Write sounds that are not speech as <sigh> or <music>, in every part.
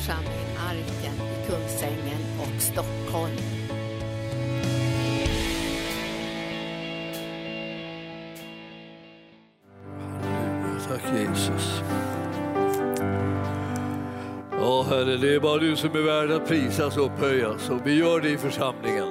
församlingen Arken i Kungsängen och Stockholm. Tack Jesus. Ja, Herre, det är bara du som är värd att prisas och upphöjas och vi gör det i församlingen.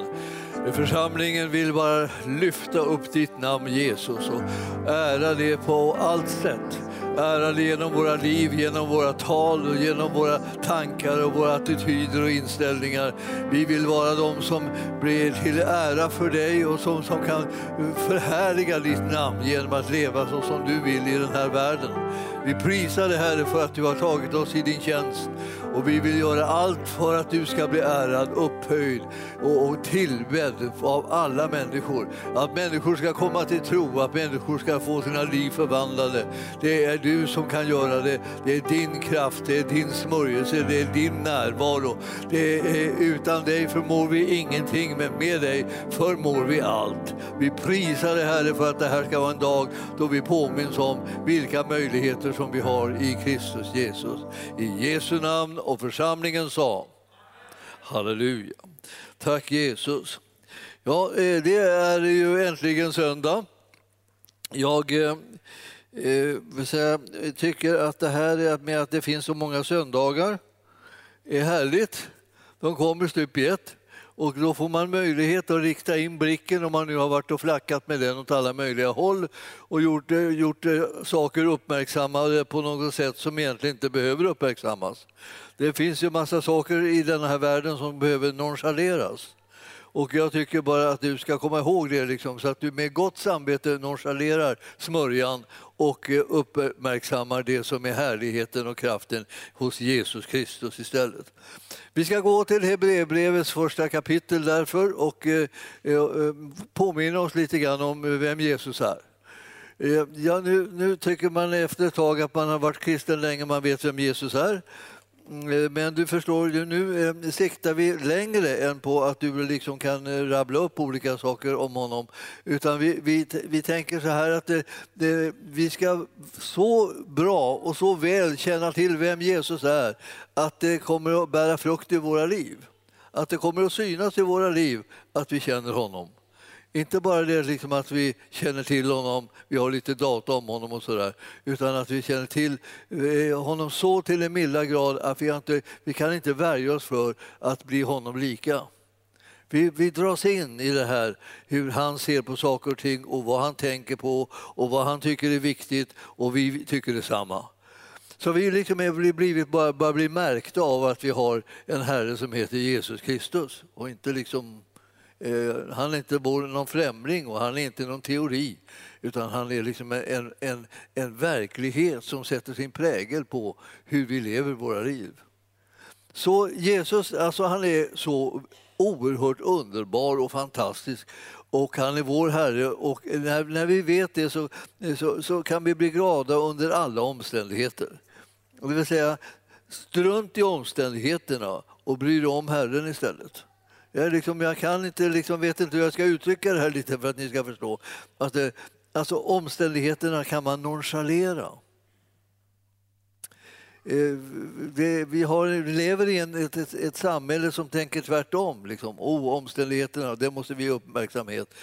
Församlingen vill bara lyfta upp ditt namn Jesus och ära det på allt sätt. Ärade genom våra liv, genom våra tal och genom våra tankar och våra attityder och inställningar. Vi vill vara de som blir till ära för dig och som, som kan förhärliga ditt namn genom att leva så som du vill i den här världen. Vi prisar dig Herre för att du har tagit oss i din tjänst och vi vill göra allt för att du ska bli ärad, upphöjd och, och tillbedd av alla människor. Att människor ska komma till tro, att människor ska få sina liv förvandlade. Det är du som kan göra det. Det är din kraft, det är din smörjelse, det är din närvaro. Det är, utan dig förmår vi ingenting, men med dig förmår vi allt. Vi prisar dig Herre för att det här ska vara en dag då vi påminns om vilka möjligheter som vi har i Kristus Jesus. I Jesu namn och församlingen sa Halleluja. Tack Jesus. Ja, eh, det är ju äntligen söndag. Jag eh, eh säga, tycker att det här med att det finns så många söndagar är härligt. De kommer stup i ett. Och då får man möjlighet att rikta in blicken om man nu har varit och flackat med den åt alla möjliga håll och gjort, eh, gjort eh, saker uppmärksammade på något sätt som egentligen inte behöver uppmärksammas. Det finns ju massa saker i den här världen som behöver nonchaleras. Och jag tycker bara att du ska komma ihåg det liksom, så att du med gott samvete nonchalerar smörjan och eh, uppmärksammar det som är härligheten och kraften hos Jesus Kristus istället. Vi ska gå till Hebreerbrevets första kapitel därför och eh, eh, påminna oss lite grann om vem Jesus är. Ja, nu, nu tycker man efter ett tag att man har varit kristen länge, man vet vem Jesus är. Eh, men du förstår, nu eh, siktar vi längre än på att du liksom kan eh, rabbla upp olika saker om honom. Utan vi, vi, vi tänker så här att det, det, vi ska så bra och så väl känna till vem Jesus är att det kommer att bära frukt i våra liv. Att det kommer att synas i våra liv att vi känner honom. Inte bara det liksom att vi känner till honom, vi har lite data om honom och sådär, utan att vi känner till eh, honom så till en milda grad att vi, inte, vi kan inte värja oss för att bli honom lika. Vi, vi dras in i det här, hur han ser på saker och ting och vad han tänker på och vad han tycker är viktigt och vi tycker detsamma. Så vi liksom är blivit, bara, bara blir märkta av att vi har en Herre som heter Jesus Kristus och inte liksom Eh, han är inte någon främling och han är inte någon teori utan han är liksom en, en, en verklighet som sätter sin prägel på hur vi lever våra liv. Så Jesus alltså han är så oerhört underbar och fantastisk och han är vår Herre och när, när vi vet det så, så, så, kan vi bli glada under alla omständigheter. Det vill säga, strunt i omständigheterna och bry dig om Herren istället. Jag, liksom, jag kan inte, liksom, vet inte hur jag ska uttrycka det här lite för att ni ska förstå. Att det, alltså, omständigheterna kan man nonchalera. Eh, det, vi, har, vi lever i en, ett, ett, ett, samhälle som tänker tvärtom. Liksom. Oh, omständigheterna, det måste vi ha uppmärksamhet.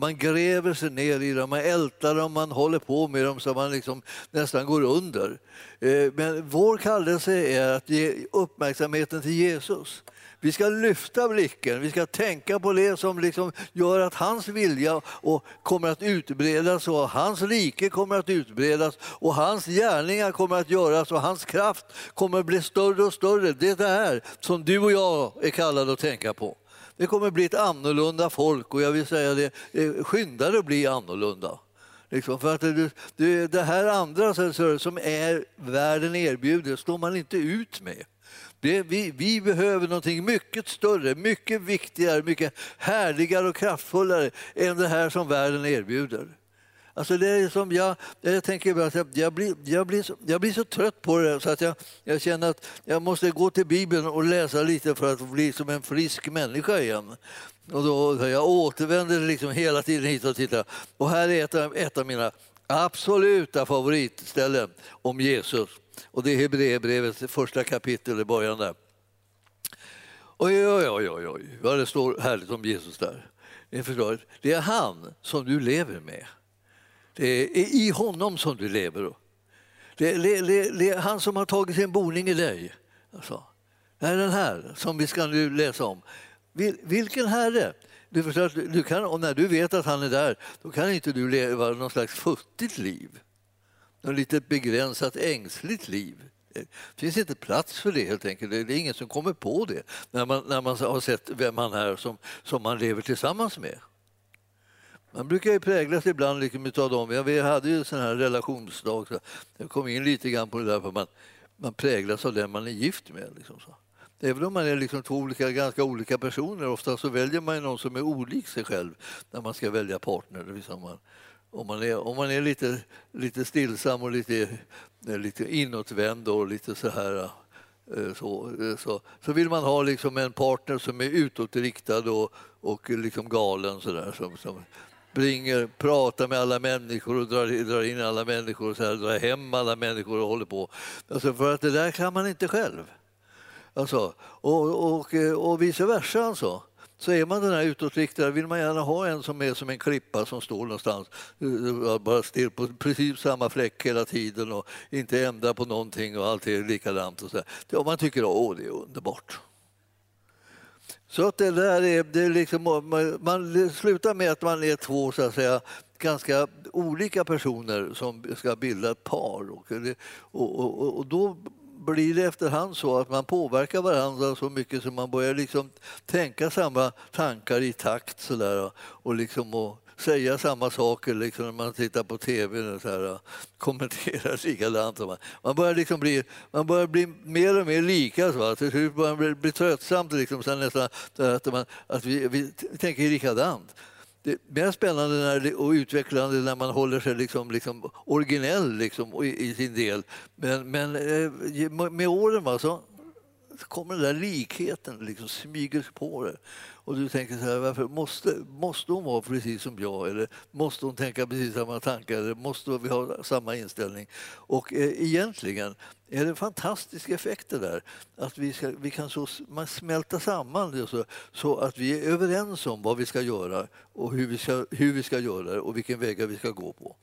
Man gräver sig ner i dem, man ältar dem, man håller på med dem så man liksom nästan går under. Eh, men vår kallelse är att ge uppmärksamheten till Jesus. Vi ska lyfta blicken, vi ska tänka på det som liksom gör att hans vilja och kommer att utbredas och hans rike kommer att utbredas och hans gärningar kommer att göras och hans kraft kommer att bli större och större. Det är det här som du och jag är kallade att tänka på. Det kommer att bli ett annorlunda folk och jag vill säga det, eh, skynda dig att bli annorlunda. Liksom, för att det, det här andra som är världen erbjuder står man inte ut med. Det, vi, vi, behöver någonting mycket större, mycket viktigare, mycket härligare och kraftfullare än det här som världen erbjuder. Alltså det är som jag, jag tänker ibland att jag, blir, jag, blir så, jag blir så trött på det så att jag, jag känner att jag måste gå till Bibeln och läsa lite för att bli som en frisk människa igen. Och då, jag återvänder liksom hela tiden hit och tittar. Och här är ett av, ett av mina absoluta favoritställen om Jesus. Och det är Hebreerbrevets första kapitel i början där. Oj, oj, oj, oj, oj, vad det står härligt om Jesus där. Ni förstår, det är han som du lever med. Det är i honom som du lever. Det är, det, det är han som har tagit sin boning i dig. Alltså, det är den här som vi ska nu läsa om. Vil, vilken Herre? Du förstår, du kan, och när du vet att han är där, då kan inte du leva någon slags futtigt liv. Något litet begränsat ängsligt liv. Det finns inte plats för det helt enkelt. Det är ingen som kommer på det när man, när man har sett vem han är som, som man lever tillsammans med. Man brukar ju präglas ibland liksom av dem. Vi hade ju en sån här relationsdag. Så jag kom in lite grann på det där för man, man präglas av den man är gift med. Liksom så. Även om man är liksom två olika, ganska olika personer, ofta så väljer man någon som är olik sig själv när man ska välja partner. Liksom man, om man är, om man är lite, lite stillsam och lite, lite inåtvänd och lite så här eh, så, eh, så, så vill man ha liksom en partner som är utåtriktad och, och liksom galen. Så där, som, som springer, pratar med alla människor och drar, drar in alla människor och så här, drar hem alla människor och håller på. Alltså för att det där kan man inte själv. Alltså, och, och, och vice versa. Alltså. Så är man den här utåtriktade vill man gärna ha en som är som en klippa som står någonstans, eh, eh, bara still på precis samma fläck hela tiden och inte ändrar på någonting och allt är likadant. Och så där. man tycker att det är underbart. Så att det där är, det är liksom, man, man slutar med att man är två så att säga, ganska olika personer som ska bilda ett par. Och, och, och, och då blir det efterhand så att man påverkar varandra så mycket så man börjar liksom tänka samma tankar i takt så där, och, liksom, och säga samma saker liksom när man tittar på tv och så här, <laughs> kommenterar likadant. Man, man, börjar liksom bli, man börjar bli mer och mer lika. Så, till slut börjar man bli, bli tröttsamt liksom, sen nästan, att, man, att vi, vi tänker likadant. Det är mer spännande när, och utvecklande när man håller sig liksom, liksom originell liksom, i, i, sin del. Men, men eh, med åren va, så kommer den där likheten liksom smyger på dig. Och du tänker så här, varför måste, måste hon vara precis som jag? Eller måste hon tänka precis samma tankar? Eller måste vi ha samma inställning? Och eh, egentligen är det en fantastisk effekt det där. Att vi, ska, vi kan så, man smälta samman så, så att vi är överens om vad vi ska göra och hur vi ska, hur vi ska göra det och vilken väg vi ska gå på.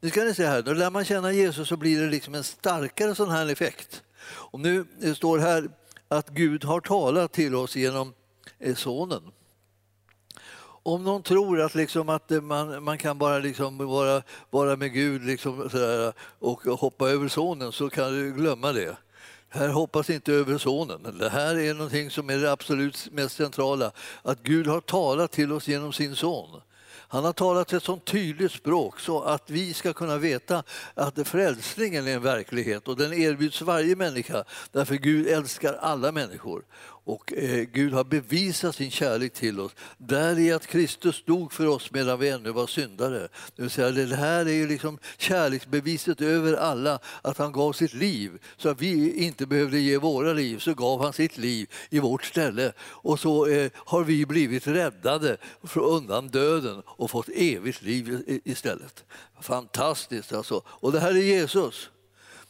Nu ska ni se här, då lär man känna Jesus så blir det liksom en starkare sån här effekt. Och nu det står här att Gud har talat till oss genom eh, Sonen. Om någon tror att, liksom att eh, man, man kan bara liksom vara, vara med Gud liksom sådär, och hoppa över Sonen så kan du glömma det. Här hoppas inte över Sonen. Det här är någonting som är det absolut mest centrala. Att Gud har talat till oss genom sin son. Han har talat ett sånt tydligt språk så att vi ska kunna veta att frälsningen är en verklighet och den erbjuds varje människa därför Gud älskar alla människor. Och eh, Gud har bevisat sin kärlek till oss där i att Kristus dog för oss medan vi ännu var syndare. Det, vill säga, det här är ju liksom kärleksbeviset över alla, att han gav sitt liv så att vi inte behövde ge våra liv, så gav han sitt liv i vårt ställe. Och så eh, har vi blivit räddade undan döden och fått evigt liv istället. Fantastiskt alltså. Och det här är Jesus.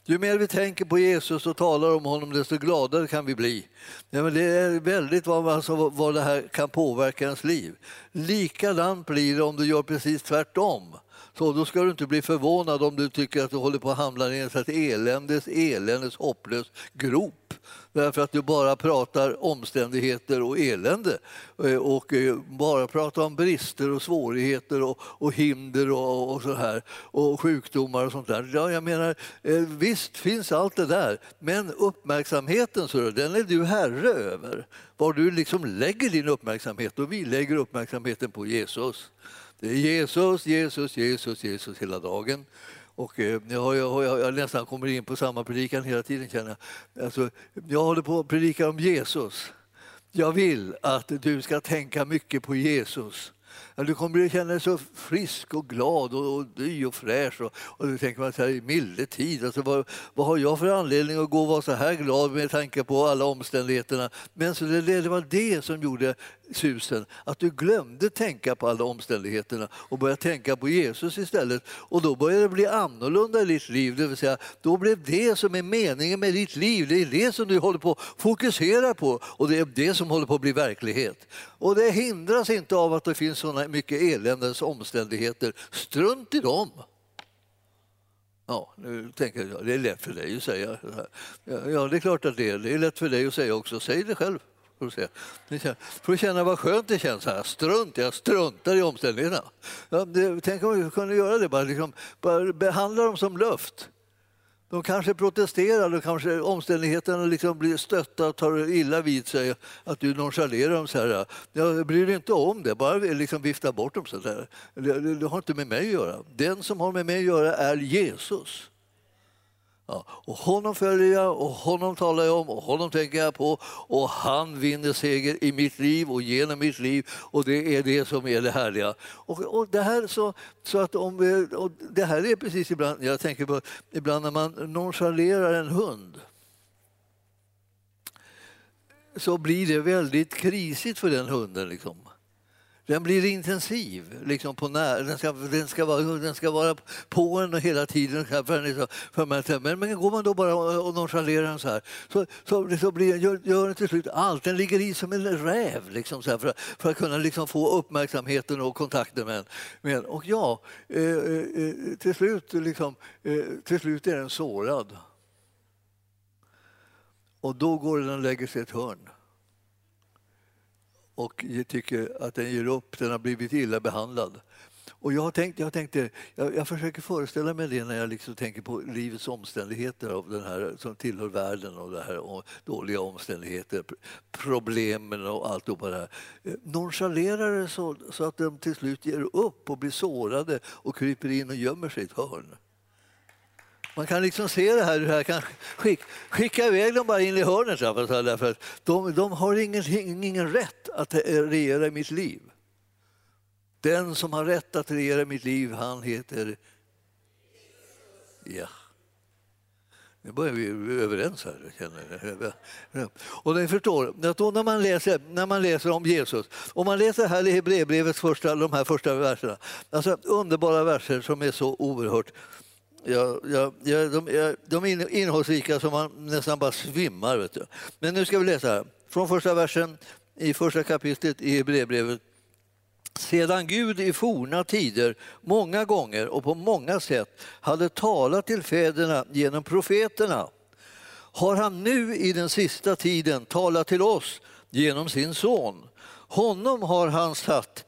Ju mer vi tänker på Jesus och talar om honom, desto gladare kan vi bli. Ja, men det är väldigt vad, alltså, vad det här kan påverka ens liv. Likadant blir det om du gör precis tvärtom. Så då ska du inte bli förvånad om du tycker att du håller på att hamna i en slags eländes, eländes hopplös grop därför att du bara pratar omständigheter och elände eh, och eh, bara pratar om brister och svårigheter och, och hinder och, och, så här, och sjukdomar och sånt där. Ja, jag menar, eh, visst finns allt det där, men uppmärksamheten så den är du herre över. Var du liksom lägger din uppmärksamhet och vi lägger uppmärksamheten på Jesus. Det är Jesus, Jesus, Jesus, Jesus hela dagen. Och eh, jag, jag, jag, jag nästan kommer in på samma predikan hela tiden känner jag. Alltså, jag håller på att predika om Jesus. Jag vill att du ska tänka mycket på Jesus. Du kommer att känna dig så frisk och glad och, och ny och fräsch. Och, och du tänker man så här i milde tid, alltså, vad, vad har jag för anledning att gå och vara så här glad med tanke på alla omständigheterna? Men så det, det var det som gjorde susen, att du glömde tänka på alla omständigheterna och började tänka på Jesus istället. Och då började det bli annorlunda i ditt liv, det vill säga då blev det som är meningen med ditt liv, det är det som du håller på att fokusera på och det är det som håller på att bli verklighet. Och det hindras inte av att det finns sådana mycket eländes omständigheter. Strunt i dem! Ja, nu tänker jag, det är lätt för dig att säga. Ja, det är klart att det är. Det är lätt för dig att säga också. Säg det själv. Får du, se. får du känna vad skönt det känns. här. Strunt, jag struntar i omständigheterna. Ja, det, tänk om vi kunde göra det, bara, liksom, bara behandla dem som luft. De kanske protesterar då kanske omständigheterna liksom blir stötta och tar illa vid sig att du nonchalerar dem. Så här. Jag bryr dig inte om det, bara liksom vifta bort dem. Så där. Det, det har inte med mig att göra. Den som har med mig att göra är Jesus. Ja, och honom följer jag och honom talar jag om och honom tänker jag på och han vinner seger i mitt liv och genom mitt liv och det är det som är det härliga. Och, och det här så, så att om vi, och det här är precis ibland, jag tänker på ibland när man nonchalerar en hund så blir det väldigt krisigt för den hunden. Liksom. Den blir intensiv. Liksom på när, den, ska, den, ska vara, den ska vara på en hela tiden. För, den så, för man, men, men går man då bara och nonchalerar den så här så, så, så blir, gör, gör den till slut allt. Den ligger i som en räv liksom, så här, för, för att kunna liksom få uppmärksamheten och kontakten med en. Och ja, eh, eh, eh, till, slut, liksom, eh, till slut är den sårad. Och då går den och lägger sig i ett hörn och tycker att den ger upp, den har blivit illa behandlad. Och jag, tänkt, jag, tänkte, jag, jag försöker föreställa mig det när jag liksom tänker på livets omständigheter av den här, som tillhör världen och, det här, och dåliga omständigheter, problemen och allt det här. Eh, nonchalerar det så, så att de till slut ger upp och blir sårade och kryper in och gömmer sig i ett hörn. Man kan liksom se det här, hur här kan skicka, skicka iväg dem bara in i hörnet. Därför att de, de har ingen, ingen rätt att regera i mitt liv. Den som har rätt att regera i mitt liv, han heter... Ja. Nu börjar vi bli överens här. Känner jag. Och ni förstår, att då när, man läser, när man läser om Jesus, om man läser här i Hebreerbrevets första, de här första verserna, alltså underbara verser som är så oerhört Ja, ja, ja, de, de är innehållsrika så man nästan bara svimmar. Vet du. Men nu ska vi läsa här. från första versen i första kapitlet i Hebreerbrevet. Sedan Gud i forna tider många gånger och på många sätt hade talat till fäderna genom profeterna har han nu i den sista tiden talat till oss genom sin son. Honom har han satt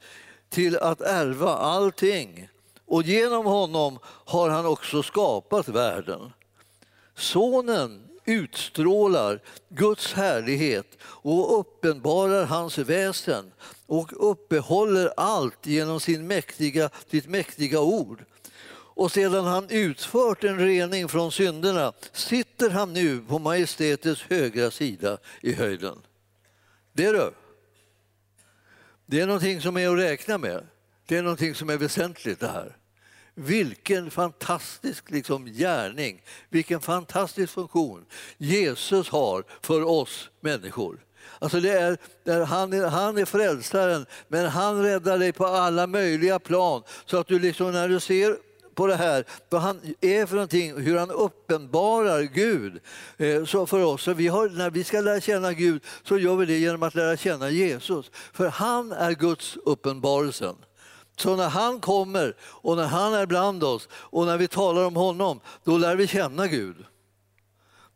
till att ärva allting och genom honom har han också skapat världen. Sonen utstrålar Guds härlighet och uppenbarar hans väsen och uppehåller allt genom sin mäktiga, sitt mäktiga ord. Och sedan han utfört en rening från synderna sitter han nu på majestätets högra sida i höjden. Det är. Det är någonting som är att räkna med. Det är någonting som är väsentligt det här. Vilken fantastisk liksom, gärning, vilken fantastisk funktion Jesus har för oss människor. Alltså det är, det är, han, är, han är frälsaren, men han räddar dig på alla möjliga plan. Så att du liksom, när du ser på det här, vad han är för någonting, hur han uppenbarar Gud eh, så för oss. Så vi har, när vi ska lära känna Gud så gör vi det genom att lära känna Jesus. För han är Guds uppenbarelsen. Så när han kommer och när han är bland oss och när vi talar om honom, då lär vi känna Gud.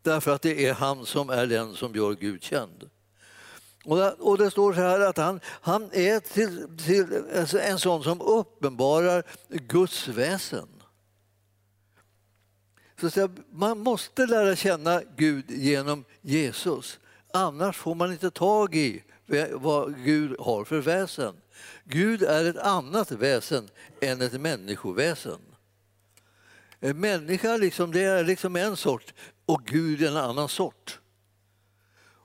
Därför att det är han som är den som gör Gud känd. Och det, står så här att han, han är till, till, alltså en sån som uppenbarar Guds väsen. Så man måste lära känna Gud genom Jesus. Annars får man inte tag i vad Gud har för väsen. Gud är ett annat väsen än ett människoväsen. En människa liksom, det är liksom en sort och Gud en annan sort.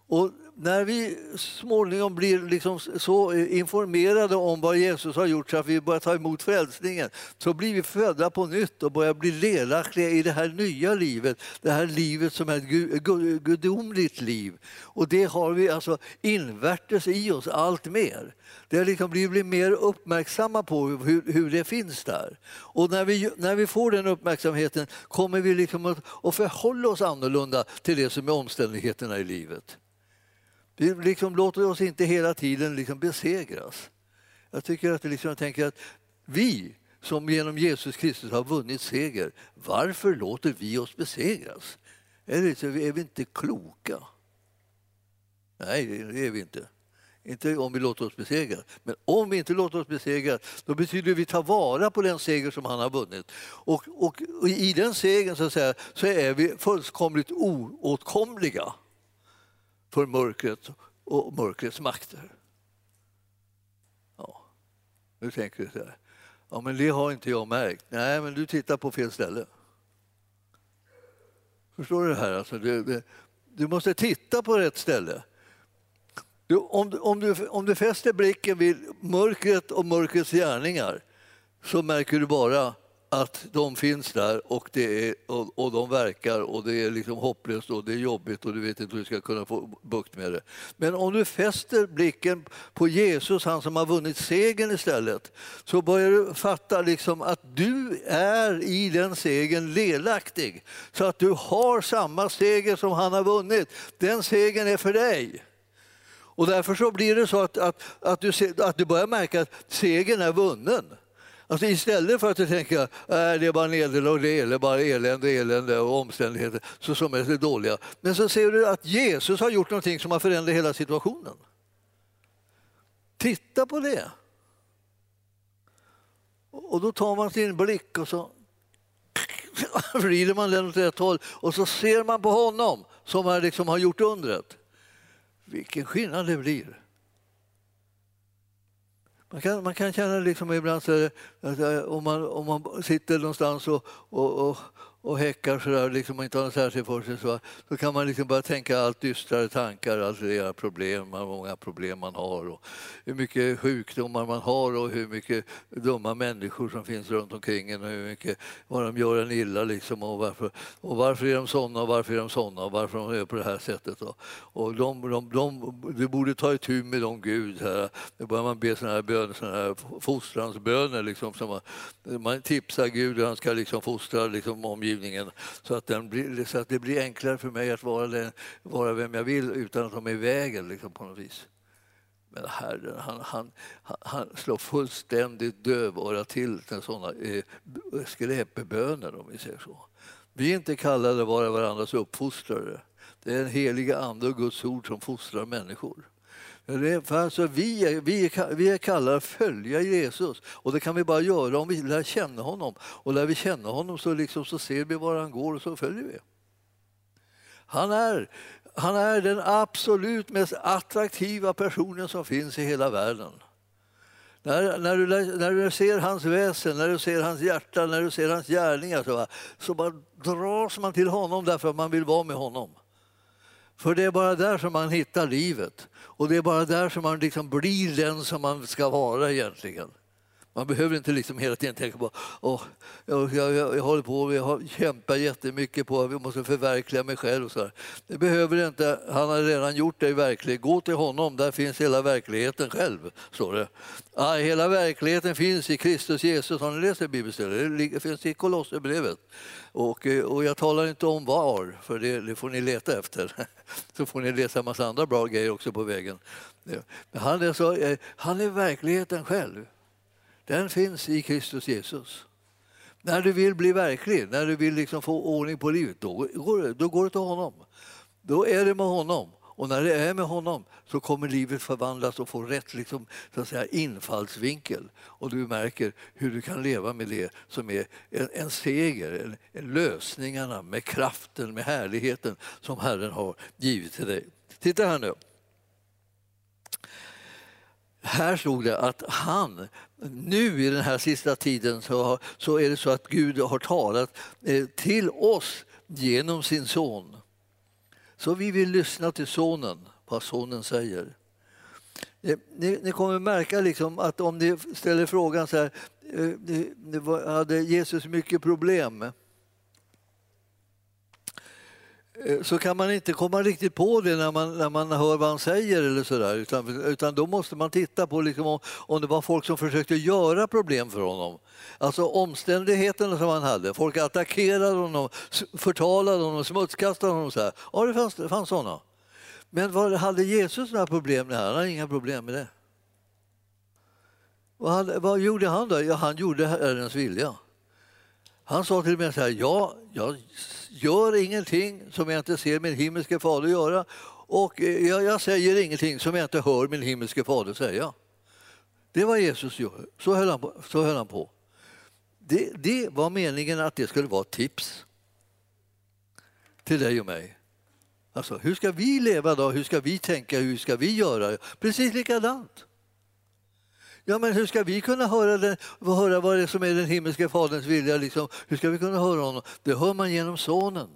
Och när vi småningom blir liksom så eh, informerade om vad Jesus har gjort så att vi börjar ta emot frälsningen så blir vi födda på nytt och börjar bli delaktiga i det här nya livet. Det här livet som är ett eh, gudomligt liv. Och det har vi alltså invärtes i oss allt mer. Det liksom, vi blir mer uppmärksamma på hur, hur, det finns där. Och när vi, när vi får den uppmärksamheten kommer vi liksom att, att förhålla oss annorlunda till det som är omständigheterna i livet. Vi liksom låter oss inte hela tiden liksom besegras. Jag tycker att liksom, jag tänker att vi som genom Jesus Kristus har vunnit seger, varför låter vi oss besegras? Är, är vi inte kloka? Nej, det är vi inte. Inte om vi låter oss besegras. Men om vi inte låter oss besegras, då betyder det att vi tar vara på den seger som han har vunnit. Och, och, och i den segern så, säga, så är vi fullkomligt oåtkomliga för mörkret och mörkrets makter. Ja, nu tänker du så här. Ja, men det har inte jag märkt. Nej, men du tittar på fel ställe. Förstår du det här? Alltså, du, du, måste titta på rätt ställe. Du, om, om, du, om du fäster blicken vid mörkret och mörkrets gärningar så märker du bara att de finns där och, det är, och, och, de verkar och det är liksom hopplöst och det är jobbigt och du vet inte hur du ska kunna få bukt med det. Men om du fäster blicken på Jesus, han som har vunnit segern istället, så börjar du fatta liksom att du är i den segern delaktig. Så att du har samma seger som han har vunnit. Den segern är för dig. Och därför så blir det så att, att, att, du, att du börjar märka att segern är vunnen. Alltså istället för att du tänker att äh, det är bara nederlag, det är bara elände, elände och omständigheter så som är dåliga. Men så ser du att Jesus har gjort någonting som har förändrat hela situationen. Titta på det. Och då tar man sin blick och så <laughs> vrider man den åt rätt håll och så ser man på honom som liksom har gjort undret. Vilken skillnad det blir. Man kan, man kan känna liksom ibland så att eh, om man, om man sitter någonstans och, och, och, och häckar så där, liksom, och inte har något särskilt för sig så, så kan man liksom bara tänka allt dystrare tankar, alltså era problem, hur många problem man har och hur mycket sjukdomar man har och hur mycket dumma människor som finns runt omkring en och hur mycket vad de gör en illa liksom och varför, och varför är de såna och varför är de såna och varför de är på det här sättet. Och, och de, de, de, du borde ta itu med dem Gud. Här. Då börjar man be såna här, bön, såna här fostransböner liksom, som man, man tipsar Gud hur han ska liksom fostra liksom, omgivningen omgivningen så att, den blir, så att det blir enklare för mig att vara, den, vara vem jag vill utan att de är i vägen liksom, på något vis. Men Herren han, han, han slår fullständigt dövöra till till sådana eh, skräpböner om vi säger så. Vi är inte kallade att vara varandras uppfostrare. Det är den heliga ande och Guds ord som fostrar människor. För alltså, vi, är, vi, är, vi är kallade att följa Jesus och det kan vi bara göra om vi lär känna honom. Och lär vi känna honom så, liksom, så ser vi var han går och så följer vi. Han är, han är den absolut mest attraktiva personen som finns i hela världen. När, när, du, när du ser hans väsen, när du ser hans hjärta, när du ser hans gärningar så, så bara dras man till honom därför att man vill vara med honom. För det är bara där som man hittar livet. Och det är bara där som man liksom blir den som man ska vara egentligen. Man behöver inte liksom hela tiden tänka på oh, jag, jag, jag, jag håller på jag kämpar jättemycket på att måste förverkliga mig själv. Och så här. Det behöver inte, han har redan gjort dig verklig. Gå till honom, där finns hela verkligheten själv. Står det. Ja, hela verkligheten finns i Kristus Jesus. Har ni läst det bibelstället? Det finns i Kolosserbrevet. Och, eh, och jag talar inte om var, för det, det, får ni leta efter. <laughs> Så får ni läsa en massa andra bra grejer också på vägen. Han, är så, eh, han är verkligheten själv. Den finns i Kristus Jesus. När du vill bli verklig, när du vill liksom få ordning på livet, då går, det, då går det till honom. Då är det med honom. Och när det är med honom så kommer livet förvandlas och få rätt liksom, så att säga, infallsvinkel. Och du märker hur du kan leva med det som är en, en seger, en, en lösningarna med kraften, med härligheten som Herren har givit till dig. Titta här nu. Här stod det att han, nu i den här sista tiden så, så är det så att Gud har talat eh, till oss genom sin son. Så vi vill lyssna till sonen vad sonen säger. Eh, ni, ni kommer märka liksom att om ni ställer frågan så här, eh, hade Jesus mycket problem? Eh, så kan man inte komma riktigt på det när man, när man hör vad han säger eller så där, utan, utan då måste man titta på liksom om, om det var folk som försökte göra problem för honom. Alltså omständigheterna som han hade. Folk attackerade honom, förtalade honom, smutskastade honom. Så här. Ja, det fanns, det fanns sådana. Men var, hade Jesus några problem med det? Han hade inga problem med det. Vad, hade, vad gjorde han då? Ja, han gjorde Herrens vilja. Han sa till mig så här, ja, jag gör ingenting som jag inte ser min himmelske fader göra och eh, jag, jag säger ingenting som jag inte hör min himmelske fader säga. Det var Jesus gör. Så höll han på. Så höll han på. Det, det var meningen att det skulle vara ett tips till dig och mig. Alltså, hur ska vi leva då? Hur ska vi tänka? Hur ska vi göra? Precis likadant. Ja, men hur ska vi kunna höra, den, höra vad det är som är den himmelska faderns vilja? Liksom? Hur ska vi kunna höra honom? Det hör man genom sonen.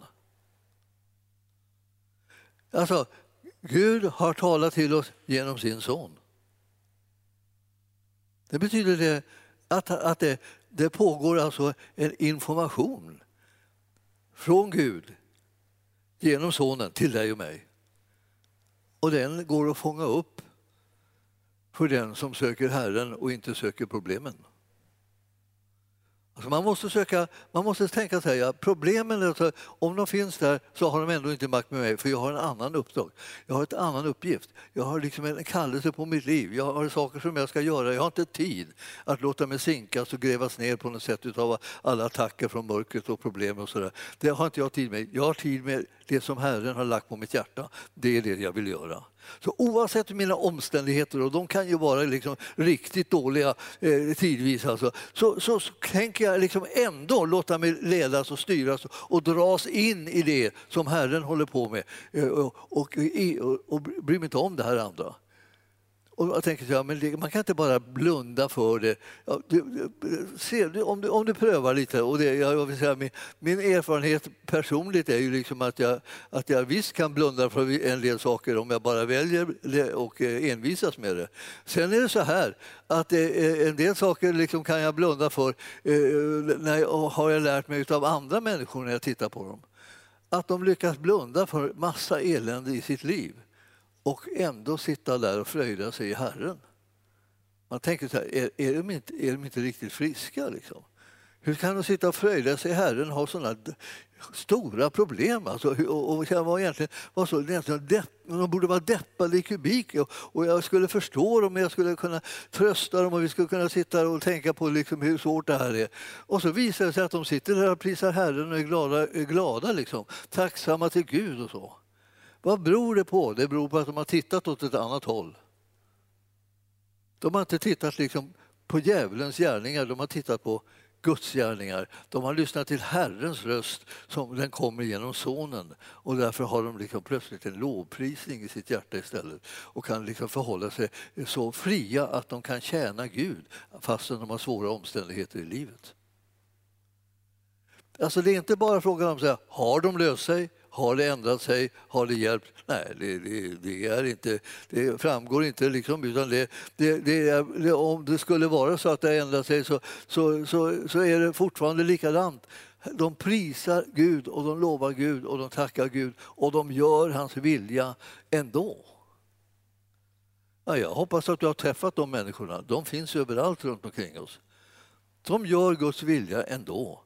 Alltså, Gud har talat till oss genom sin son. Det betyder det att, att det, det pågår alltså en information från Gud genom sonen till dig och mig. Och den går att fånga upp för den som söker Herren och inte söker problemen. Alltså man, måste söka, man måste tänka så här, problemen, alltså, om de finns där så har de ändå inte makt med mig för jag har en annan uppdrag. Jag har en annan uppgift. Jag har liksom en kallelse på mitt liv. Jag har saker som jag ska göra. Jag har inte tid att låta mig sinkas och grävas ner på något sätt av alla attacker från mörkret och problem och sådär. Det har inte jag tid med. Jag har tid med det som Herren har lagt på mitt hjärta. Det är det jag vill göra. Så oavsett mina omständigheter, och de kan ju vara liksom riktigt dåliga eh, tidvis, alltså, så, så, så tänker jag liksom ändå låta mig ledas och styras och dras in i det som Herren håller på med eh, och, och, och, och bryr mig inte om det här andra. Och jag tänker så, ja, men det, man kan inte bara blunda för det. Ja, du, se, du, om, du, om du prövar lite, och det, jag vill säga, min, min erfarenhet personligt är ju liksom att, jag, att jag visst kan blunda för en del saker om jag bara väljer och eh, envisas med det. Sen är det så här att eh, eh, en del saker liksom kan jag blunda för när jag, har jag lärt mig av andra människor när jag tittar på dem. Att de lyckas blunda för massa elände i sitt liv och ändå sitta där och fröjda sig i Herren. Man tänker så här, är, är, de, inte, är de inte riktigt friska? Liksom? Hur kan de sitta och fröjda sig i Herren och ha sådana stora problem? Alltså, och, och var egentligen, var så, egentligen depp, de borde vara deppade i kubik och, och, jag skulle förstå dem, och jag skulle kunna trösta dem och vi skulle kunna sitta och tänka på liksom hur svårt det här är. Och så visar det sig att de sitter där och prisar Herren och är glada, är glada liksom, tacksamma till Gud och så. Vad beror det på? Det beror på att de har tittat åt ett annat håll. De har inte tittat liksom på djävulens gärningar, de har tittat på Guds gärningar. De har lyssnat till Herrens röst som den kommer genom Sonen och därför har de liksom plötsligt en lovprisning i sitt hjärta istället och kan liksom förhålla sig så fria att de kan tjäna Gud fastän de har svåra omständigheter i livet. Alltså det är inte bara frågan om så här, har de löst sig har det ändrat sig? Har det hjälpt? Nej, det, det, det är inte, det framgår inte. Liksom, utan det, det, om det skulle vara så att det har ändrat sig så, så, så, så är det fortfarande likadant. De prisar Gud och de lovar Gud och de tackar Gud och de gör hans vilja ändå. Ja, jag hoppas att du har träffat de människorna. De finns överallt runt omkring oss. De gör Guds vilja ändå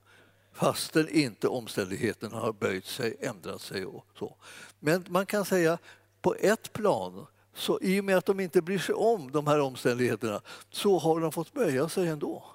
fastän inte omständigheterna har böjt sig, ändrat sig och så. Men man kan säga på ett plan, så i och med att de inte bryr sig om de här omständigheterna så har de fått böja sig ändå.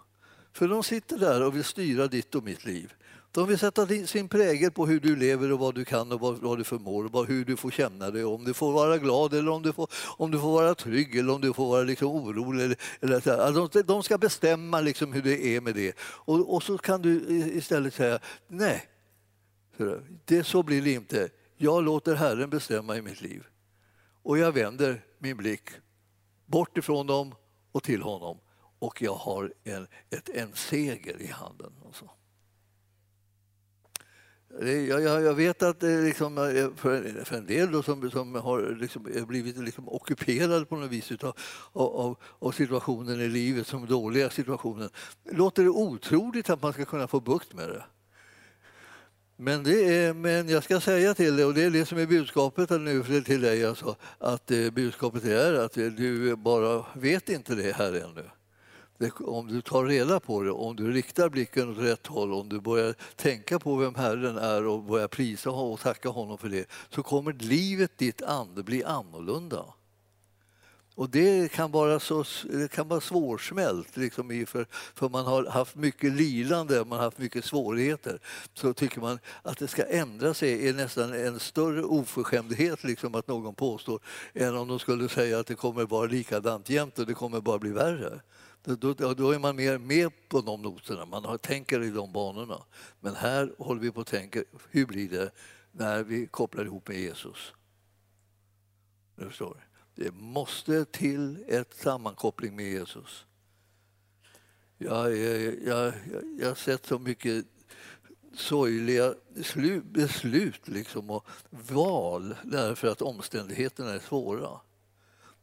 För de sitter där och vill styra ditt och mitt liv. De vill sätta sin prägel på hur du lever och vad du kan och vad, vad du förmår och hur du får känna dig. Om du får vara glad eller om du får, om du får vara trygg eller om du får vara liksom orolig. Eller, eller så alltså, de, de ska bestämma liksom hur det är med det. Och, och så kan du istället säga nej, det, så blir det inte. Jag låter Herren bestämma i mitt liv. Och jag vänder min blick bort ifrån dem och till honom. Och jag har en, ett, en seger i handen. Och så. Jag, jag, jag vet att det liksom, eh, för, för en del då som, som har liksom eh, blivit liksom ockuperade på något vis utav, av, av, av situationen i livet, som dåliga situationen, låter det otroligt att man ska kunna få bukt med det. Men, det är, men jag ska säga till dig, och det är det som är budskapet nu till dig, alltså, att eh, budskapet är att du bara vet inte det här ännu. Det, om du tar reda på det, om du riktar blicken åt rätt håll, om du börjar tänka på vem Herren är och börjar prisa och tacka honom för det, så kommer livet, ditt ande, bli annorlunda. Och det kan vara, så, det kan vara svårsmält, liksom för, för man har haft mycket lidande, man har haft mycket svårigheter. Så tycker man att det ska ändra sig är nästan en större oförskämdhet liksom att någon påstår än om de skulle säga att det kommer vara likadant jämt och det kommer bara bli värre. Då, då, då är man mer med på de noterna, man har, tänker i de banorna. Men här håller vi på att tänka, hur blir det när vi kopplar ihop med Jesus? Du förstår. Det måste till ett sammankoppling med Jesus. Jag, jag, jag, jag har sett så mycket sorgliga beslut liksom, och val därför att omständigheterna är svåra.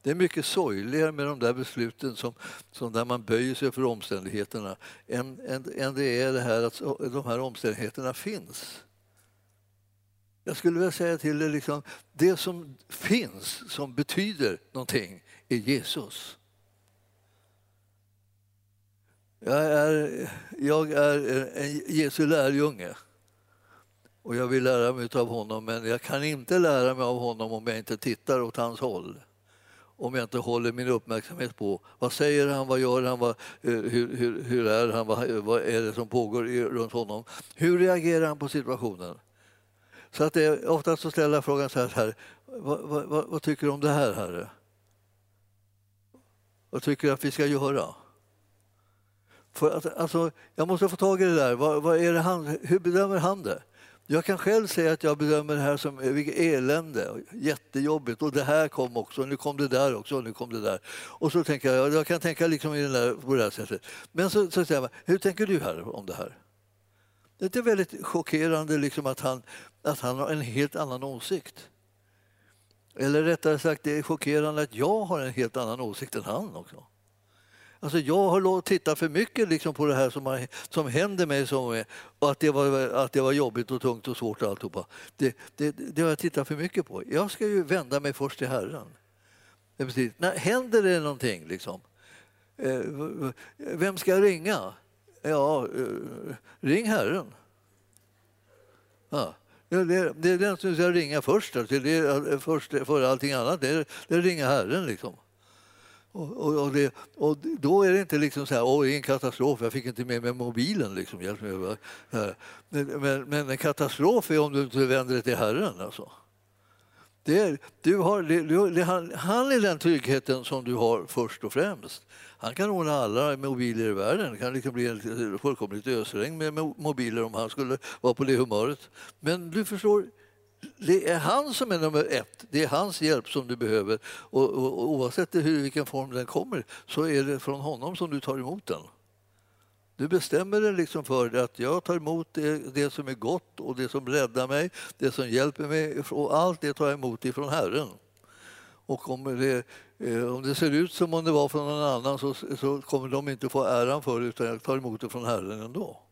Det är mycket sorgligare med de där besluten som, som där man böjer sig för omständigheterna än, än, än det är det här att de här omständigheterna finns. Jag skulle vilja säga till dig, liksom, det som finns som betyder någonting är Jesus. Jag är, jag är en Jesu lärjunge och jag vill lära mig av honom men jag kan inte lära mig av honom om jag inte tittar åt hans håll. Om jag inte håller min uppmärksamhet på vad säger han, vad gör han, vad, eh, hur, hur, hur är han, vad, vad är det som pågår runt honom. Hur reagerar han på situationen? Så att det är, ofta så ställer jag frågan så här, här vad, vad, vad, vad tycker du om det här, Herre? Vad tycker du att vi ska göra? För att, alltså, jag måste få tag i det där. Vad, vad är det han, hur bedömer han det? Jag kan själv säga att jag bedömer det här som vilket elände, jättejobbigt och det här kom också, och nu kom det där också och nu kom det där. Och så tänker jag, jag kan tänka liksom i den där, på det här sättet. Men så, så säger man, hur tänker du här om det här? Det är väldigt chockerande liksom att, han, att han har en helt annan åsikt. Eller rättare sagt, det är chockerande att jag har en helt annan åsikt än han också. Alltså jag har tittat för mycket liksom på det här som, har, som händer mig som, och att det, var, att det var jobbigt och tungt och svårt och alltihopa. Det, det, det har jag tittat för mycket på. Jag ska ju vända mig först till Herren. Det betyder. När händer det någonting, liksom, eh, vem ska jag ringa? Ja, eh, ring Herren. Ja. Det, det är den som ska ringa först. Alltså. Det är först före allting annat. Det är, det är ringa Herren. Liksom. Och, och, det, och då är det inte liksom så här, åh, det är en katastrof, jag fick inte med mig mobilen. Liksom, hjälp mig. Men, men, en katastrof är om du inte vänder dig till Herren. Alltså. Det är, du har, det, du, det, han, han är den tryggheten som du har först och främst. Han kan ordna alla mobiler i världen. Det kan liksom bli en fullkomligt ösregn med mobiler om han skulle vara på det humöret. Men du förstår, det är han som är nummer ett. Det är hans hjälp som du behöver. Och, och, och oavsett hur, vilken form den kommer så är det från honom som du tar emot den. Du bestämmer dig liksom för det att jag tar emot det, det som är gott och det som räddar mig, det som hjälper mig och allt det tar jag emot ifrån Herren. Och om det, eh, om det ser ut som om det var från någon annan så, så kommer de inte få äran för det utan jag tar emot det från Herren ändå.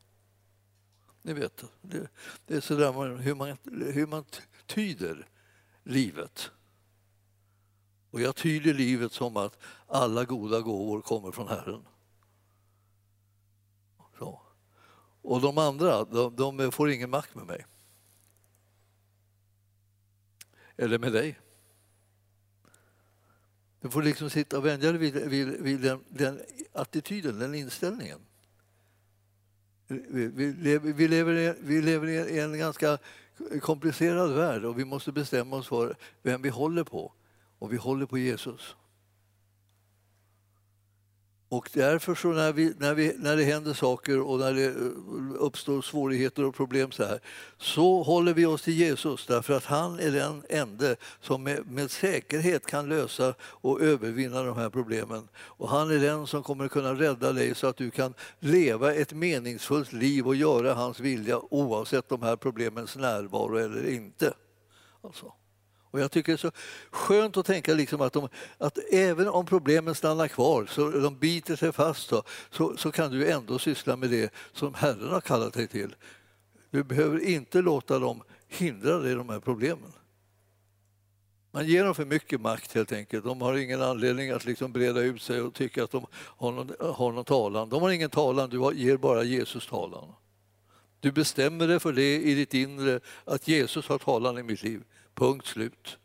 Ni vet, det, det är sådär man, hur, man, hur man tyder livet. Och jag tyder livet som att alla goda gåvor kommer från Herren. Så. Och de andra, de, de får ingen makt med mig. Eller med dig. Du får liksom sitta och vänja dig vid, vid, vid den, den attityden, den inställningen. Vi, vi, lever, vi, lever i, vi lever i en ganska komplicerad värld och vi måste bestämma oss för vem vi håller på. Och vi håller på Jesus. Och därför så när, vi, när, vi, när det händer saker och när det eh, uppstår svårigheter och problem så här så håller vi oss till Jesus därför att han är den ende som med, med säkerhet kan lösa och övervinna de här problemen. Och han är den som kommer kunna rädda dig så att du kan leva ett meningsfullt liv och göra hans vilja oavsett de här problemens närvaro eller inte. Alltså. Och jag tycker det är så skönt att tänka liksom att, de, att även om problemen stannar kvar, så de biter sig fast, då, så, så kan du ändå syssla med det som Herren har kallat dig till. Du behöver inte låta dem hindra dig i de här problemen. Man ger dem för mycket makt helt enkelt. De har ingen anledning att liksom breda ut sig och tycka att de har någon, har någon talan. De har ingen talan, du ger bara Jesus talan. Du bestämmer dig för det i ditt inre, att Jesus har talan i mitt liv. Punkt slut.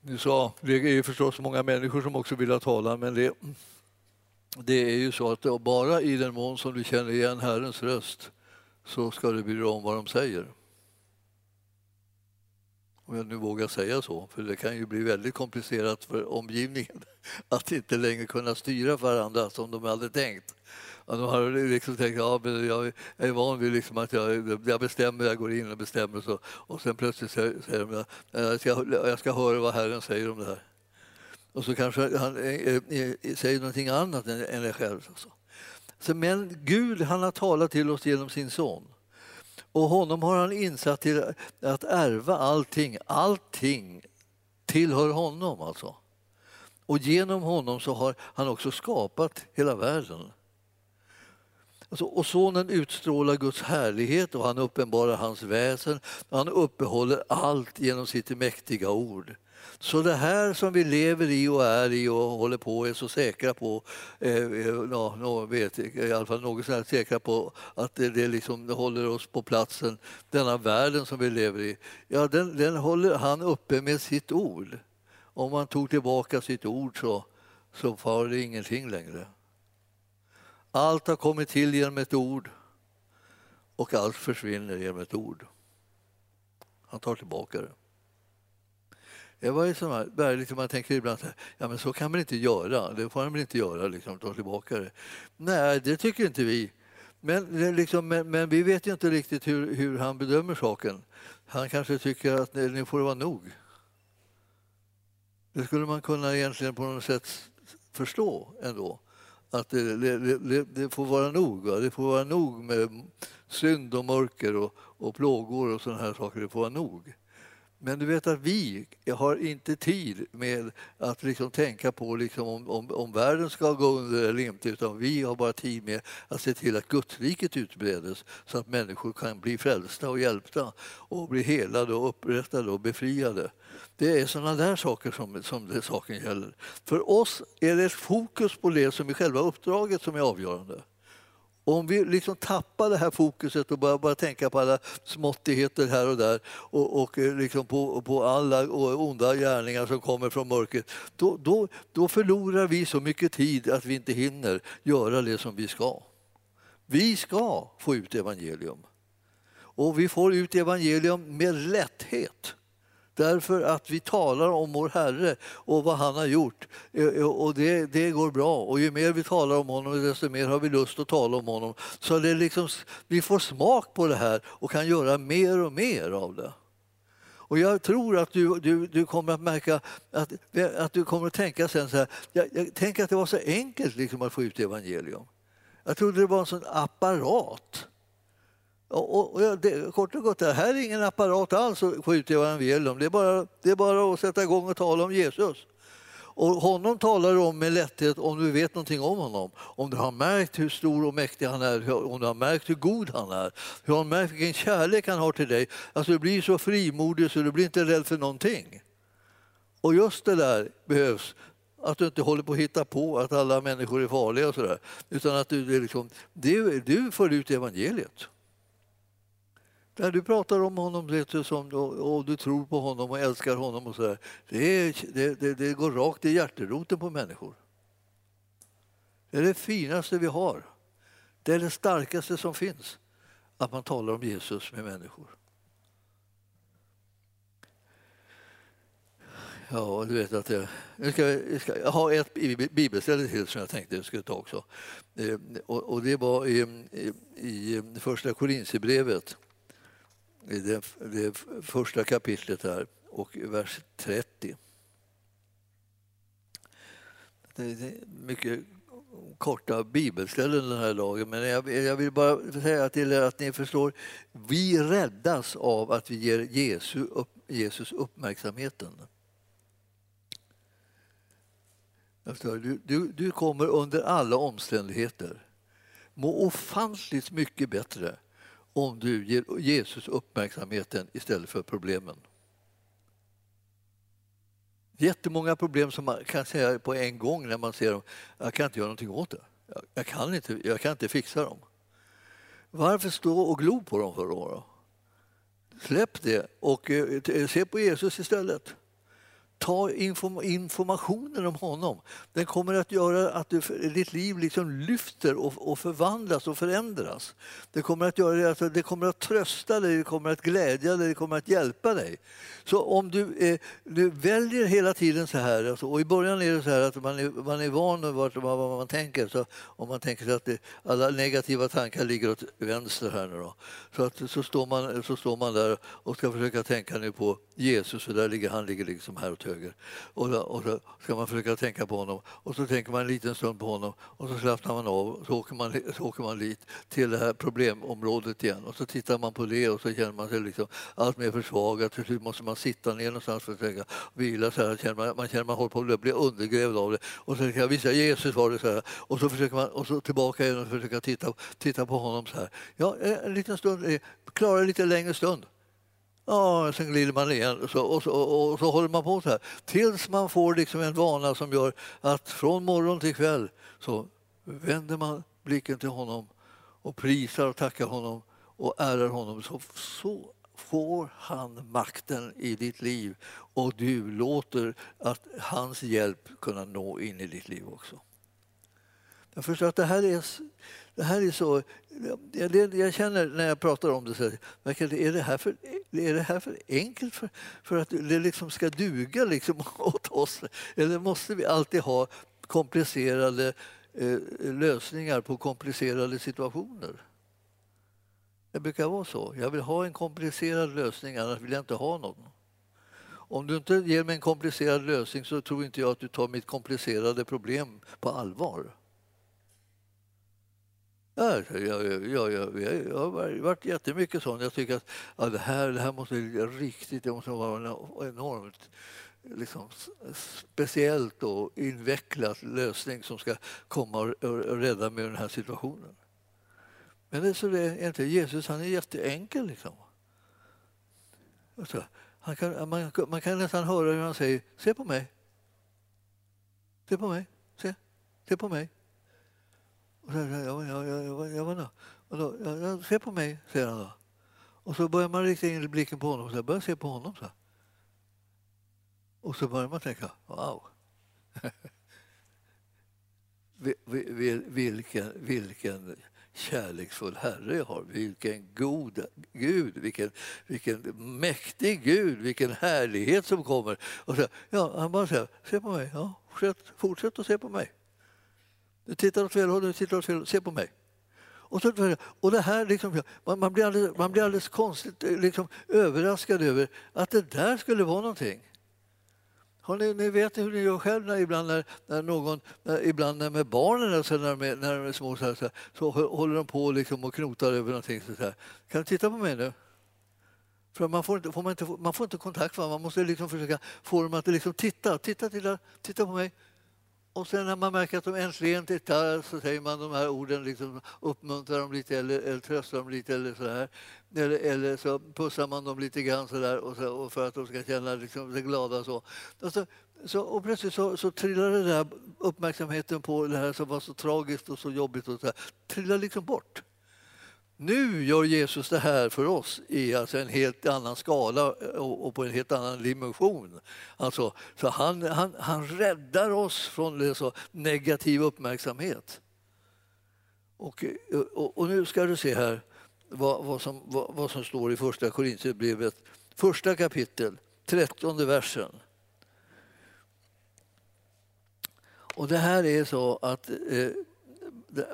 Ni sa, det är förstås många människor som också vill ha talan, men det, det är ju så att bara i den mån som du känner igen Herrens röst så ska du bry dig om vad de säger. Om jag nu vågar säga så, för det kan ju bli väldigt komplicerat för omgivningen <laughs> att inte längre kunna styra varandra som de hade tänkt. De har liksom tänkt att men jag är van vid liksom att jag, jag bestämmer, jag går in och bestämmer. Så, och sen plötsligt säger de att jag ska, jag ska höra vad Herren säger om det här. Och så kanske han eh, eh, säger någonting annat än, än det själv. Så, men Gud han har talat till oss genom sin son. Och honom har han insatt till att ärva allting. Allting tillhör honom alltså. Och genom honom så har han också skapat hela världen. Alltså, och sonen utstrålar Guds härlighet och han uppenbarar hans väsen. Han uppehåller allt genom sitt mäktiga ord. Så det här som vi lever i och är i och håller på och är så säkra på, eh, ja, no, vet, i alla fall något sånt säkra på att det, det, liksom, det håller oss på platsen, denna världen som vi lever i, ja, den, den håller han uppe med sitt ord. Om man tog tillbaka sitt ord så, så var det ingenting längre. Allt har kommit till genom ett ord och allt försvinner genom ett ord. Han tar tillbaka det. Det var liksom, liksom, man tänker ibland att ja, men så kan man inte göra. Det får man inte göra, liksom, ta tillbaka det. Nej, det tycker inte vi. Men, liksom, men, men, vi vet ju inte riktigt hur, hur han bedömer saken. Han kanske tycker att nu får det vara nog. Det skulle man kunna egentligen på något sätt förstå ändå att det, det, det, får vara nog. Va? Det får vara nog med synd och mörker och, och plågor och sådana här saker. Det får vara nog. Men du vet att vi har inte tid med att liksom tänka på liksom om, om, om världen ska gå under eller inte utan vi har bara tid med att se till att Gudsriket utbredes så att människor kan bli frälsta och hjälpta och bli helade och upprättade och befriade. Det är sådana där saker som, som det saken gäller. För oss är det fokus på det som är själva uppdraget som är avgörande om vi liksom tappar det här fokuset och börjar bara tänka på alla småttigheter här och där och, och eh, liksom på, på alla onda gärningar som kommer från mörkret, då, då, då förlorar vi så mycket tid att vi inte hinner göra det som vi ska. Vi ska få ut evangelium. Och vi får ut evangelium med lätthet. Därför att vi talar om vår Herre och vad han har gjort. Eh, eh, och det, det går bra. Och ju mer vi talar om honom, desto mer har vi lust att tala om honom. Så det liksom, vi får smak på det här och kan göra mer och mer av det. Och jag tror att du, du, du kommer att märka att, att du kommer att tänka sen så här. Jag, jag tänker att det var så enkelt liksom att få ut evangelium. Jag trodde det var en sån apparat. Och, och det, kort och gott, det här är ingen apparat alls att få ut evangelium. Det är, bara, det är bara att sätta igång och tala om Jesus. Och honom talar du om med lätthet om du vet någonting om honom. Om du har märkt hur stor och mäktig han är, om du har märkt hur god han är, hur han märkt vilken kärlek han har till dig. Alltså du blir så frimodig så du blir inte rädd för någonting. Och just det där behövs att du inte håller på att hitta på att alla människor är farliga och sådär. Utan att du, liksom, du, du får ut evangeliet. När du pratar om honom vet du, som, och, och, du tror på honom och älskar honom och så där, det, det, det, det går rakt i hjärteroten på människor. Det är det finaste vi har. Det är det starkaste som finns, att man talar om Jesus med människor. Ja, du vet att jag, jag, ska, jag, ska, jag har ett bibelställe till som jag tänkte jag skulle ta också. Eh, och, och det var i, i, i första Korinthierbrevet, i det, det första kapitlet här och vers 30. Det är mycket korta bibelställen den här dagen, men jag, jag vill bara säga till er att ni förstår, vi räddas av att vi ger Jesus, upp, Jesus uppmärksamheten. Alltså, du, du, du kommer under alla omständigheter må ofantligt mycket bättre om du ger Jesus uppmärksamheten istället för problemen. Jättemånga problem som man kan säga på en gång när man ser dem. Jag kan inte göra någonting åt det. Jag kan inte, jag kan inte fixa dem. Varför stå och glo på dem för då? Släpp det och eh, se på Jesus istället ta inform informationen om honom. Den kommer att göra att du, ditt liv liksom lyfter och, och förvandlas och förändras. Det kommer att göra det, alltså, det kommer att trösta dig, det kommer att glädja dig, det kommer att hjälpa dig. Så om du, eh, du väljer hela tiden så här, alltså, och i början är det så här att man är, man är van vid vad, vad man tänker, så om man tänker sig att det, alla negativa tankar ligger åt vänster här nu då, så, att, så, står man, så står man där och ska försöka tänka nu på Jesus, och där ligger, han ligger liksom här åt höger. Och, och så ska man försöka tänka på honom och så tänker man en liten stund på honom och så slappnar man av och så åker man, så åker man dit till det här problemområdet igen och så tittar man på det och så känner man sig liksom allt mer försvagad. Till slut måste man sitta ner någonstans för att försöka vila. Så här, känner man, man känner man håller på att bli undergrävd av det och så kan jag visa Jesus var det så här och så försöker man och så tillbaka igen och försöka titta, titta på honom så här. Ja, en liten stund, eh, klara lite längre stund. Ja, sen glider man igen och så, och, så, och så håller man på så här tills man får liksom en vana som gör att från morgon till kväll så vänder man blicken till honom och prisar och tackar honom och ärar honom. Så, så får han makten i ditt liv och du låter att hans hjälp kunna nå in i ditt liv också. Jag förstår att det här är, det här är så... Jag, jag känner när jag pratar om det så är det här för, är det här för enkelt för, för att det liksom ska duga liksom <laughs> åt oss? Eller måste vi alltid ha komplicerade eh, lösningar på komplicerade situationer? Det brukar vara så. Jag vill ha en komplicerad lösning, annars vill jag inte ha någon. Om du inte ger mig en komplicerad lösning så tror inte jag att du tar mitt komplicerade problem på allvar. Ja, jag, jag, jag, jag, har varit jättemycket sån. Jag tycker att ja, det, här, det här måste riktigt det måste vara en enormt liksom, speciellt och invecklat lösning som ska komma och, och rädda mig ur den här situationen. Men det är, så det är inte. Jesus han är jätteenkel. Liksom. Alltså, han kan, man, man kan nästan höra hur han säger se på mig. Se på mig. Se, se på mig. Och så, ja, ja, ja, ja, vadå? vadå? Ja, ja, se på mig, säger han då. Och så börjar man rikta in blicken på honom och så börjar se på honom. Så. Och så börjar man tänka, wow. <laughs> vilken, vilken kärleksfull Herre jag har. Vilken god Gud, vilken, vilken mäktig Gud, vilken härlighet som kommer. Och så, ja, han bara säger, se på mig, ja, fortsätt, fortsätt att se på mig. Du tittar åt fel håll, du tittar åt fel Se på mig. Och, så, och det här liksom, man, man, blir alldeles, man blir alldeles konstigt eh, liksom, överraskad över att det där skulle vara någonting. Ni, ni vet hur ni gör själv när, ibland när, när någon, när, ibland när med barnen alltså när, de är, när de är små så, här, så, här, så håller de på liksom och knotar över någonting. Så här. Kan du titta på mig nu? För man får inte, får man, inte, man får inte kontakt va? man måste liksom försöka få dem att liksom titta, titta, titta, titta på mig. Och sen när man märker att de äntligen tittar så säger man de här orden, liksom, uppmuntrar dem lite eller, eller tröstar dem lite eller så här. Eller, eller så pussar man dem lite grann så där och, så, och för att de ska känna liksom, sig glada. Så. Alltså, så, och plötsligt så, så trillar den där uppmärksamheten på det här som var så tragiskt och så jobbigt och så här, trillar liksom bort. Nu gör Jesus det här för oss i alltså en helt annan skala eh, och på en helt annan dimension. Alltså, så han, han, han räddar oss från så negativ uppmärksamhet. Och, eh, och, och, nu ska du se här vad, vad, som, vad, vad som står i första Korinthierbrevet, första kapitel, trettonde versen. Och det här är så att eh,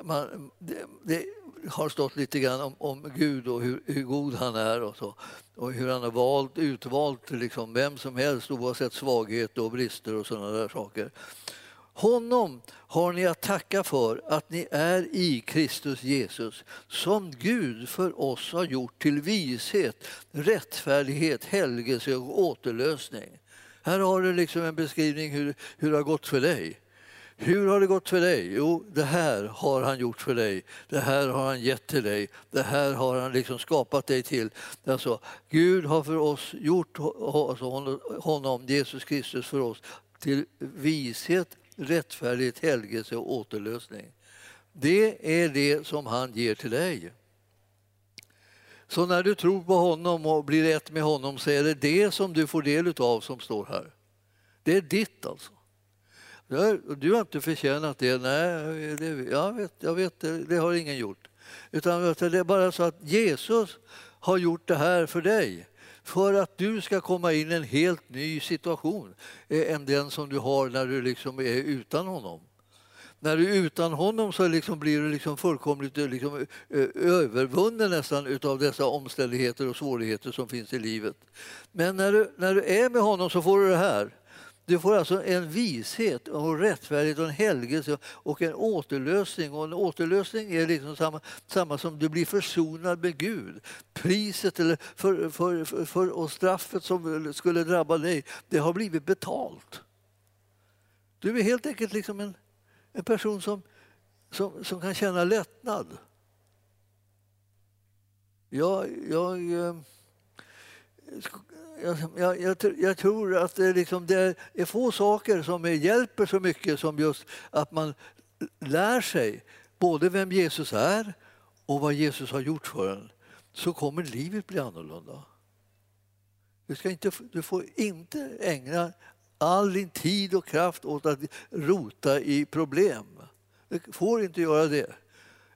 man, det, det har stått lite grann om, om Gud och hur, hur, god han är och, så, och hur han har valt, utvalt liksom vem som helst oavsett svaghet och brister och sådana där saker. Honom har ni att tacka för att ni är i Kristus Jesus som Gud för oss har gjort till vishet, rättfärdighet, helgelse och återlösning. Här har du liksom en beskrivning hur, hur det har gått för dig. Hur har det gått för dig? Jo, det här har han gjort för dig. Det här har han gett till dig. Det här har han liksom skapat dig till. Alltså, Gud har för oss gjort alltså honom, Jesus Kristus, för oss till vishet, rättfärdighet, helgelse och återlösning. Det är det som han ger till dig. Så när du tror på honom och blir ett med honom så är det det som du får del av som står här. Det är ditt alltså. Du har inte förtjänat det. Nej, det, jag vet, jag vet det, det har ingen gjort. Utan det är bara så att Jesus har gjort det här för dig för att du ska komma in i en helt ny situation eh, än den som du har när du liksom är utan honom. När du är utan honom så liksom blir du liksom fullkomligt eh, liksom eh, övervunnen nästan av dessa omständigheter och svårigheter som finns i livet. Men när du, när du är med honom så får du det här. Du får alltså en vishet och rättfärdighet och en helgelse och en återlösning. Och en återlösning är liksom samma, samma som du blir försonad med Gud. Priset eller för, för, för, för, och straffet som skulle drabba dig, det har blivit betalt. Du är helt enkelt liksom en, en person som, som, som kan känna lättnad. Jag, jag eh, jag, jag, jag, jag, tror att det, liksom, det är få saker som hjälper så mycket som just att man lär sig både vem Jesus är och vad Jesus har gjort för en. Så kommer livet bli annorlunda. Du, ska inte, du får inte ägna all din tid och kraft åt att rota i problem. Du får inte göra det.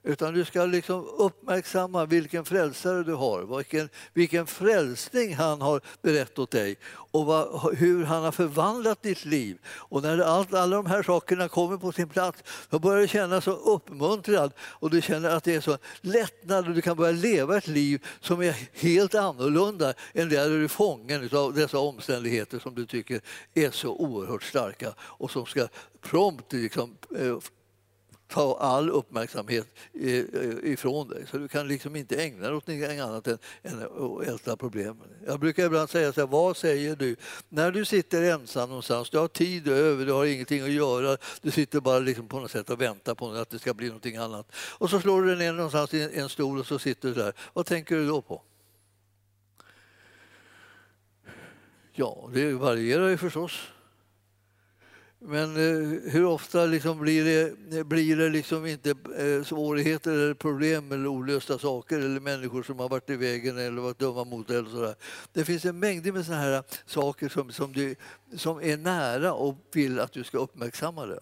Utan du ska liksom uppmärksamma vilken frälsare du har, vilken, vilken frälsning han har berättat åt dig och vad, hur han har förvandlat ditt liv. Och när allt, alla de här sakerna kommer på sin plats då börjar du känna så uppmuntrad och du känner att det är så lättnad och du kan börja leva ett liv som är helt annorlunda än det där du är fången av dessa omständigheter som du tycker är så oerhört starka och som ska prompt liksom, eh, ta all uppmärksamhet eh, eh, ifrån dig. Så du kan liksom inte ägna dig åt något annat än, att älta problemen. Jag brukar ibland säga så här, vad säger du när du sitter ensam någonstans? Du har tid över, du har ingenting att göra. Du sitter bara liksom på något sätt och väntar på att det ska bli någonting annat. Och så slår du dig ner någonstans i en stol och så sitter du där. Vad tänker du då på? Ja, det varierar ju förstås. Men eh, hur ofta liksom blir det, blir det liksom inte eh, svårigheter, eller problem eller olösta saker eller människor som har varit i vägen eller varit dumma mot dig? Eller sådär. Det finns en mängd med sådana här saker som, som, du, som är nära och vill att du ska uppmärksamma det.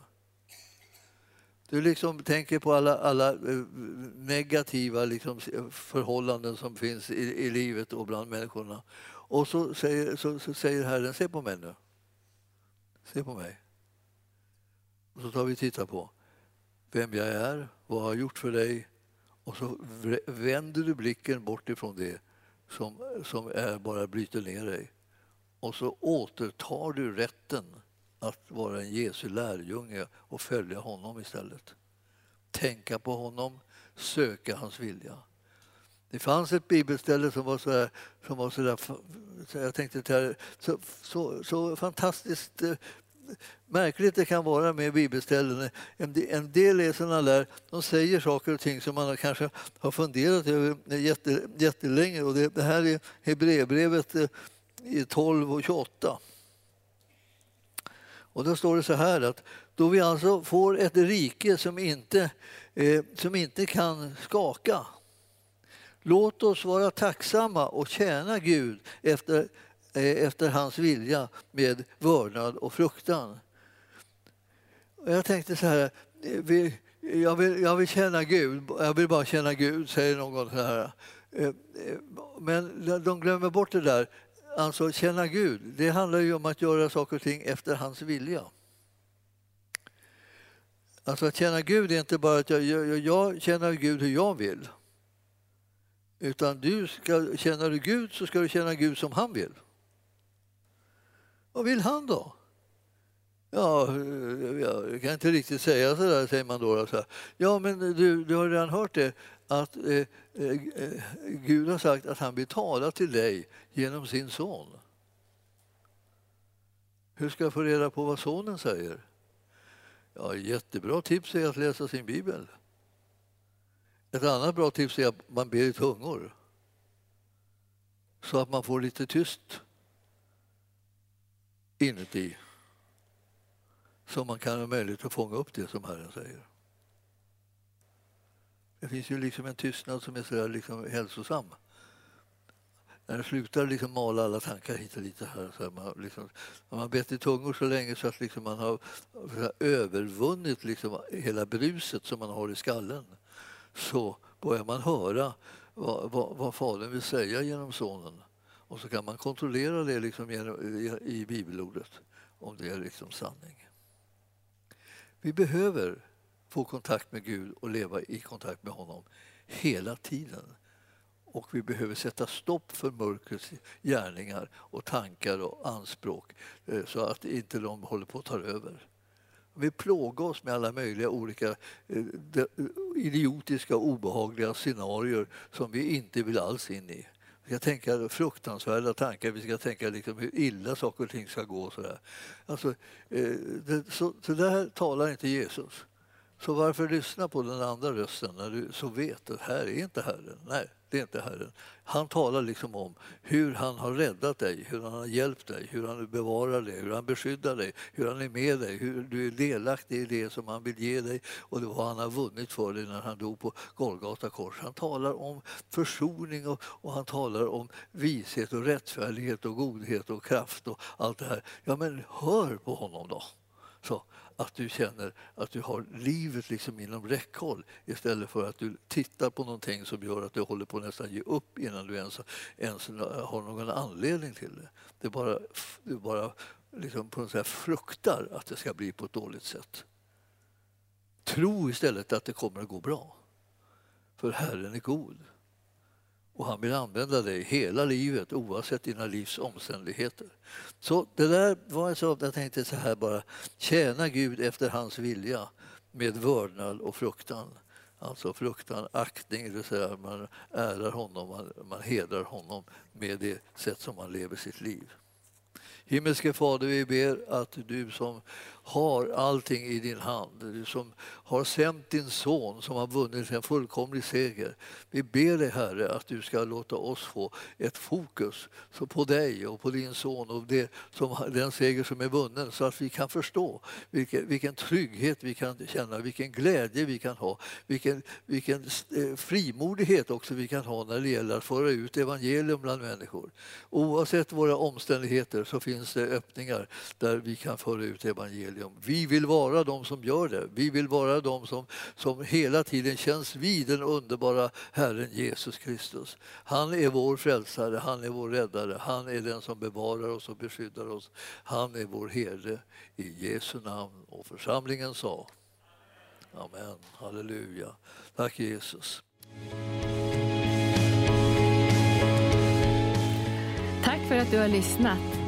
Du liksom tänker på alla, alla eh, negativa liksom förhållanden som finns i, i livet och bland människorna. Och så säger, så, så säger Herren, se på mig nu. Se på mig. Och så tar vi och tittar på vem jag är, vad jag har gjort för dig och så vänder du blicken bort ifrån det som, som är bara bryter ner dig. Och så återtar du rätten att vara en Jesu lärjunge och följa honom istället. Tänka på honom, söka hans vilja. Det fanns ett bibelställe som var så där, som var så där, jag tänkte så, så, så fantastiskt eh, märkligt det kan vara med bibelställen. En del är sådana där, de säger saker och ting som man kanske har funderat över jättelänge. Och det, det här är Hebreerbrevet eh, 12 och 28. Och då står det så här att då vi alltså får ett rike som inte, eh, som inte kan skaka. Låt oss vara tacksamma och tjäna Gud efter Eh, efter hans vilja med vördnad och fruktan. Jag tänkte så här, eh, vi, jag vill, jag vill känna Gud, jag vill bara känna Gud, säger någon. Så här. Eh, men de glömmer bort det där. Alltså känna Gud, det handlar ju om att göra saker och ting efter hans vilja. Alltså att känna Gud är inte bara att jag, jag, jag känner Gud hur jag vill. Utan du ska, känner du Gud så ska du känna Gud som han vill. Vad vill han då? Ja, jag kan inte riktigt säga så där, säger man då. Så ja, men du, du har redan hört det att eh, eh, eh, Gud har sagt att han vill tala till dig genom sin son. Hur ska jag få reda på vad sonen säger? Ja, jättebra tips är att läsa sin bibel. Ett annat bra tips är att man ber i tungor så att man får lite tyst inuti så man kan ha möjlighet att fånga upp det som Herren säger. Det finns ju liksom en tystnad som är så liksom hälsosam. När det slutar liksom mala alla tankar hit och dit. Här, så man, liksom, man har bett i tungor så länge så att liksom man har övervunnit liksom hela bruset som man har i skallen så börjar man höra vad, vad, vad Fadern vill säga genom Sonen. Och så kan man kontrollera det liksom i, i bibelordet, om det är liksom sanning. Vi behöver få kontakt med Gud och leva i kontakt med honom hela tiden. Och vi behöver sätta stopp för mörkrets gärningar och tankar och anspråk eh, så att inte de håller på att ta över. Vi plågar oss med alla möjliga olika eh, eh, idiotiska och obehagliga scenarier som vi inte vill alls in i. Vi ska tänka fruktansvärda tankar, vi ska tänka liksom hur illa saker och ting ska gå. Så där. Alltså, eh, det, så, så där talar inte Jesus. Så varför lyssna på den andra rösten när du så vet att här är inte Herren? Nej, det är inte Herren. Han talar liksom om hur han har räddat dig, hur han har hjälpt dig, hur han bevarar dig, hur han beskyddar dig, hur han är med dig, hur du är delaktig i det som han vill ge dig och vad han har vunnit för dig när han dog på Golgata kors. Han talar om försoning och, och han talar om vishet och rättfärdighet och godhet och kraft och allt det här. Ja, men hör på honom då. Så att du känner att du har livet liksom inom räckhåll istället för att du tittar på någonting som gör att du håller på att nästan ge upp innan du ens, ens har någon anledning till det. Det bara, du bara liksom på något sätt fruktar att det ska bli på ett dåligt sätt. Tro istället att det kommer att gå bra. För Herren är god. Och han vill använda dig hela livet oavsett dina livs omständigheter. Så det där var så jag tänkte så här bara, tjäna Gud efter hans vilja med vördnad och fruktan. Alltså fruktan, aktning, det vill säga man ärar honom, man, man hedrar honom med det sätt som man lever sitt liv. Himmelske Fader, vi ber att du som har allting i din hand, du som har sänt din son som har vunnit en fullkomlig seger. Vi ber dig Herre att du ska låta oss få ett fokus på dig och på din son och det som, den seger som är vunnen så att vi kan förstå vilken, vilken trygghet vi kan känna, vilken glädje vi kan ha, vilken, vilken eh, frimodighet också vi kan ha när det gäller att föra ut evangelium bland människor. Oavsett våra omständigheter så finns det öppningar där vi kan föra ut evangelium. Vi vill vara de som gör det. Vi vill vara de som, som hela tiden känns vid den underbara Herren Jesus Kristus. Han är vår frälsare, han är vår räddare, han är den som bevarar oss och beskyddar oss. Han är vår herde. I Jesu namn. Och församlingen sa Amen. Halleluja. Tack Jesus. Tack för att du har lyssnat.